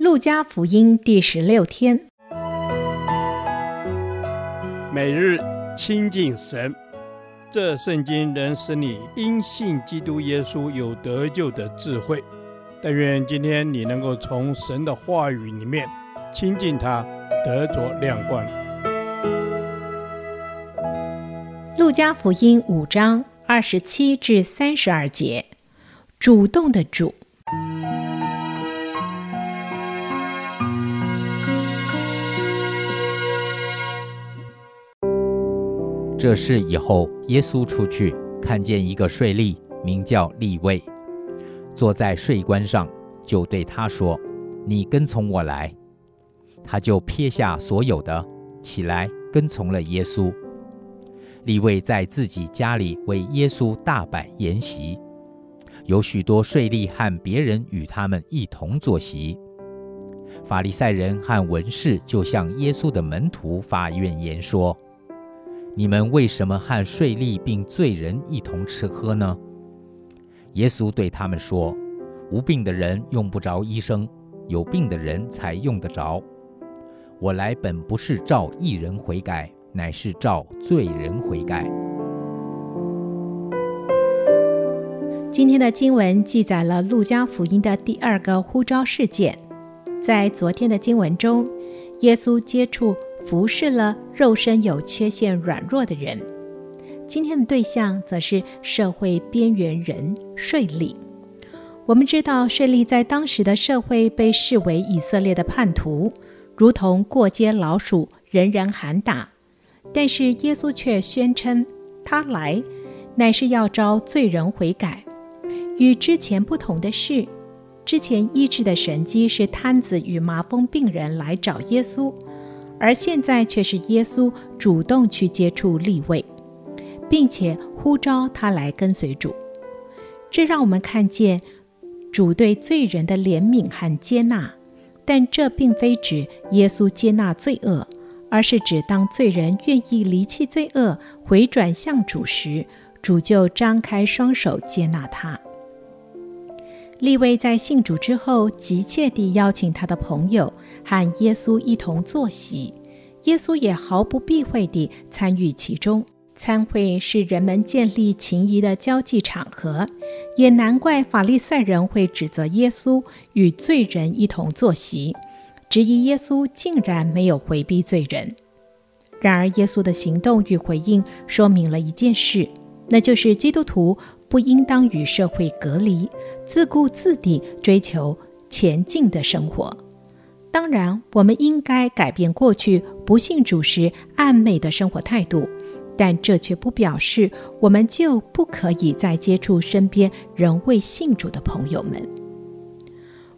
路加福音第十六天，每日亲近神，这圣经能使你因信基督耶稣有得救的智慧。但愿今天你能够从神的话语里面亲近他，得着亮光。路加福音五章二十七至三十二节，主动的主。这事以后，耶稣出去，看见一个税吏，名叫利未，坐在税关上，就对他说：“你跟从我来。”他就撇下所有的，起来跟从了耶稣。利未在自己家里为耶稣大摆筵席，有许多税吏和别人与他们一同坐席。法利赛人和文士就向耶稣的门徒发怨言说。你们为什么和税吏并罪人一同吃喝呢？耶稣对他们说：“无病的人用不着医生，有病的人才用得着。我来本不是召义人悔改，乃是召罪人悔改。”今天的经文记载了路加福音的第二个呼召事件。在昨天的经文中，耶稣接触。服侍了肉身有缺陷、软弱的人。今天的对象则是社会边缘人税吏。我们知道，税吏在当时的社会被视为以色列的叛徒，如同过街老鼠，人人喊打。但是耶稣却宣称，他来乃是要招罪人悔改。与之前不同的是，之前医治的神迹是瘫子与麻风病人来找耶稣。而现在却是耶稣主动去接触利未，并且呼召他来跟随主。这让我们看见主对罪人的怜悯和接纳，但这并非指耶稣接纳罪恶，而是指当罪人愿意离弃罪恶，回转向主时，主就张开双手接纳他。利未在信主之后，急切地邀请他的朋友和耶稣一同坐席，耶稣也毫不避讳地参与其中。餐会是人们建立情谊的交际场合，也难怪法利赛人会指责耶稣与罪人一同坐席，质疑耶稣竟然没有回避罪人。然而，耶稣的行动与回应说明了一件事，那就是基督徒。不应当与社会隔离，自顾自地追求前进的生活。当然，我们应该改变过去不信主时暧昧的生活态度，但这却不表示我们就不可以再接触身边仍未信主的朋友们。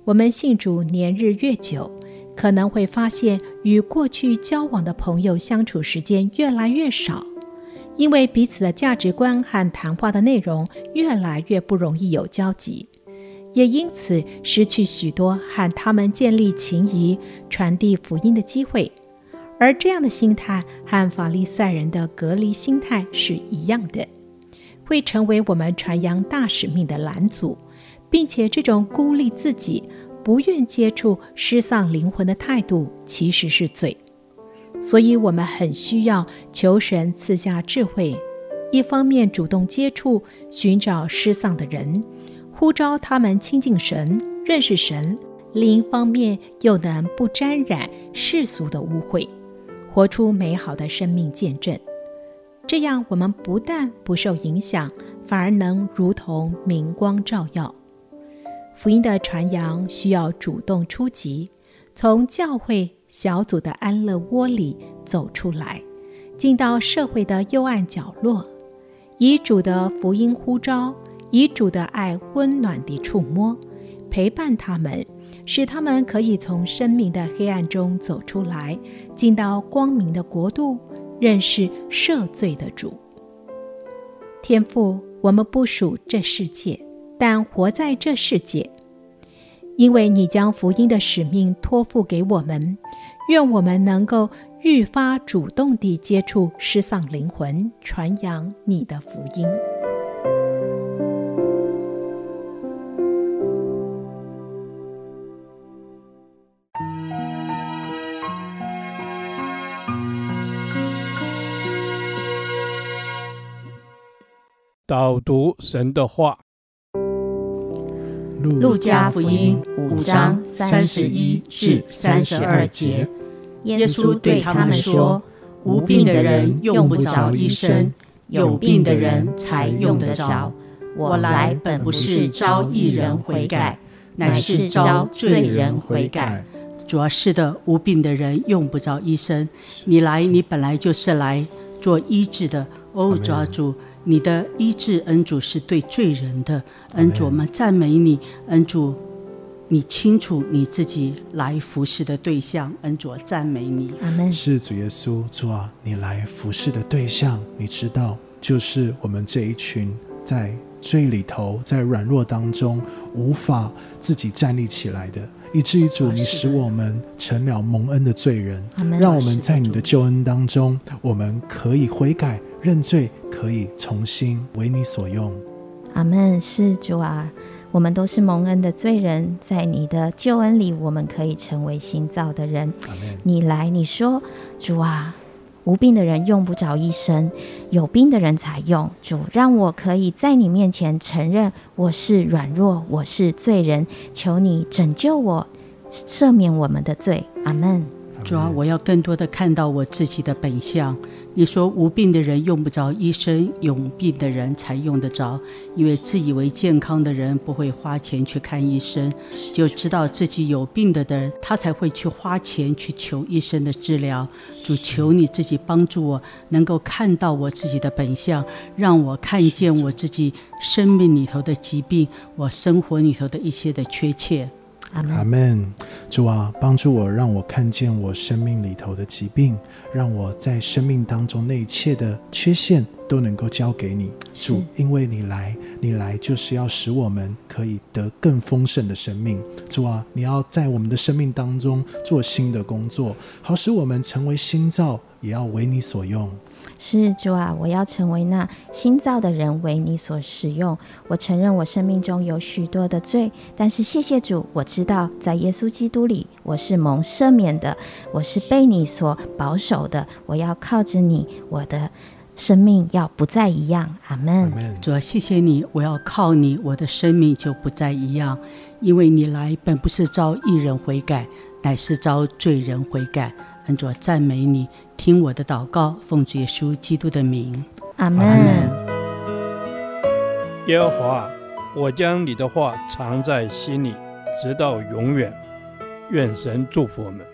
我们信主年日越久，可能会发现与过去交往的朋友相处时间越来越少。因为彼此的价值观和谈话的内容越来越不容易有交集，也因此失去许多和他们建立情谊、传递福音的机会。而这样的心态和法利赛人的隔离心态是一样的，会成为我们传扬大使命的拦阻，并且这种孤立自己、不愿接触失丧灵魂的态度，其实是罪。所以，我们很需要求神赐下智慧，一方面主动接触、寻找失丧的人，呼召他们亲近神、认识神；另一方面又能不沾染世俗的污秽，活出美好的生命见证。这样，我们不但不受影响，反而能如同明光照耀。福音的传扬需要主动出击，从教会。小组的安乐窝里走出来，进到社会的幽暗角落，以主的福音呼召，以主的爱温暖地触摸，陪伴他们，使他们可以从生命的黑暗中走出来，进到光明的国度，认识赦罪的主。天父，我们不属这世界，但活在这世界，因为你将福音的使命托付给我们。愿我们能够愈发主动地接触，失丧灵魂，传扬你的福音。导读神的话。路加福音五章三十一至三十二节。耶稣对他们说：“无病的人用不着医生，有病的人才用得着。我来本不是招义人悔改，乃是招罪人悔改。”主要是的，无病的人用不着医生。你来，你本来就是来做医治的。哦，主啊，主。你的医治恩主是对罪人的恩主，我们赞美你，恩主，你清楚你自己来服侍的对象，恩主赞美你。阿门。是主耶稣，主啊，你来服侍的对象，你知道，就是我们这一群在罪里头，在软弱当中无法自己站立起来的，以至于主，你使我们成了蒙恩的罪人，让我们在你的救恩当中，我们可以悔改认罪。可以重新为你所用，阿门。是主啊，我们都是蒙恩的罪人，在你的救恩里，我们可以成为新造的人。你来，你说，主啊，无病的人用不着医生，有病的人才用。主，让我可以在你面前承认我是软弱，我是罪人，求你拯救我，赦免我们的罪。阿门。主啊，我要更多的看到我自己的本相。你说无病的人用不着医生，有病的人才用得着。因为自以为健康的人不会花钱去看医生，就知道自己有病的人，他才会去花钱去求医生的治疗。主，求你自己帮助我，能够看到我自己的本相，让我看见我自己生命里头的疾病，我生活里头的一些的缺欠。阿门，主啊，帮助我，让我看见我生命里头的疾病，让我在生命当中那一切的缺陷都能够交给你，主，因为你来，你来就是要使我们可以得更丰盛的生命。主啊，你要在我们的生命当中做新的工作，好使我们成为新造，也要为你所用。是主啊，我要成为那新造的人，为你所使用。我承认我生命中有许多的罪，但是谢谢主，我知道在耶稣基督里，我是蒙赦免的，我是被你所保守的。我要靠着你，我的生命要不再一样。阿门。主啊，谢谢你，我要靠你，我的生命就不再一样，因为你来本不是召义人悔改，乃是召罪人悔改。恩主赞美你，听我的祷告，奉主耶稣基督的名，阿门。耶和华，我将你的话藏在心里，直到永远。愿神祝福我们。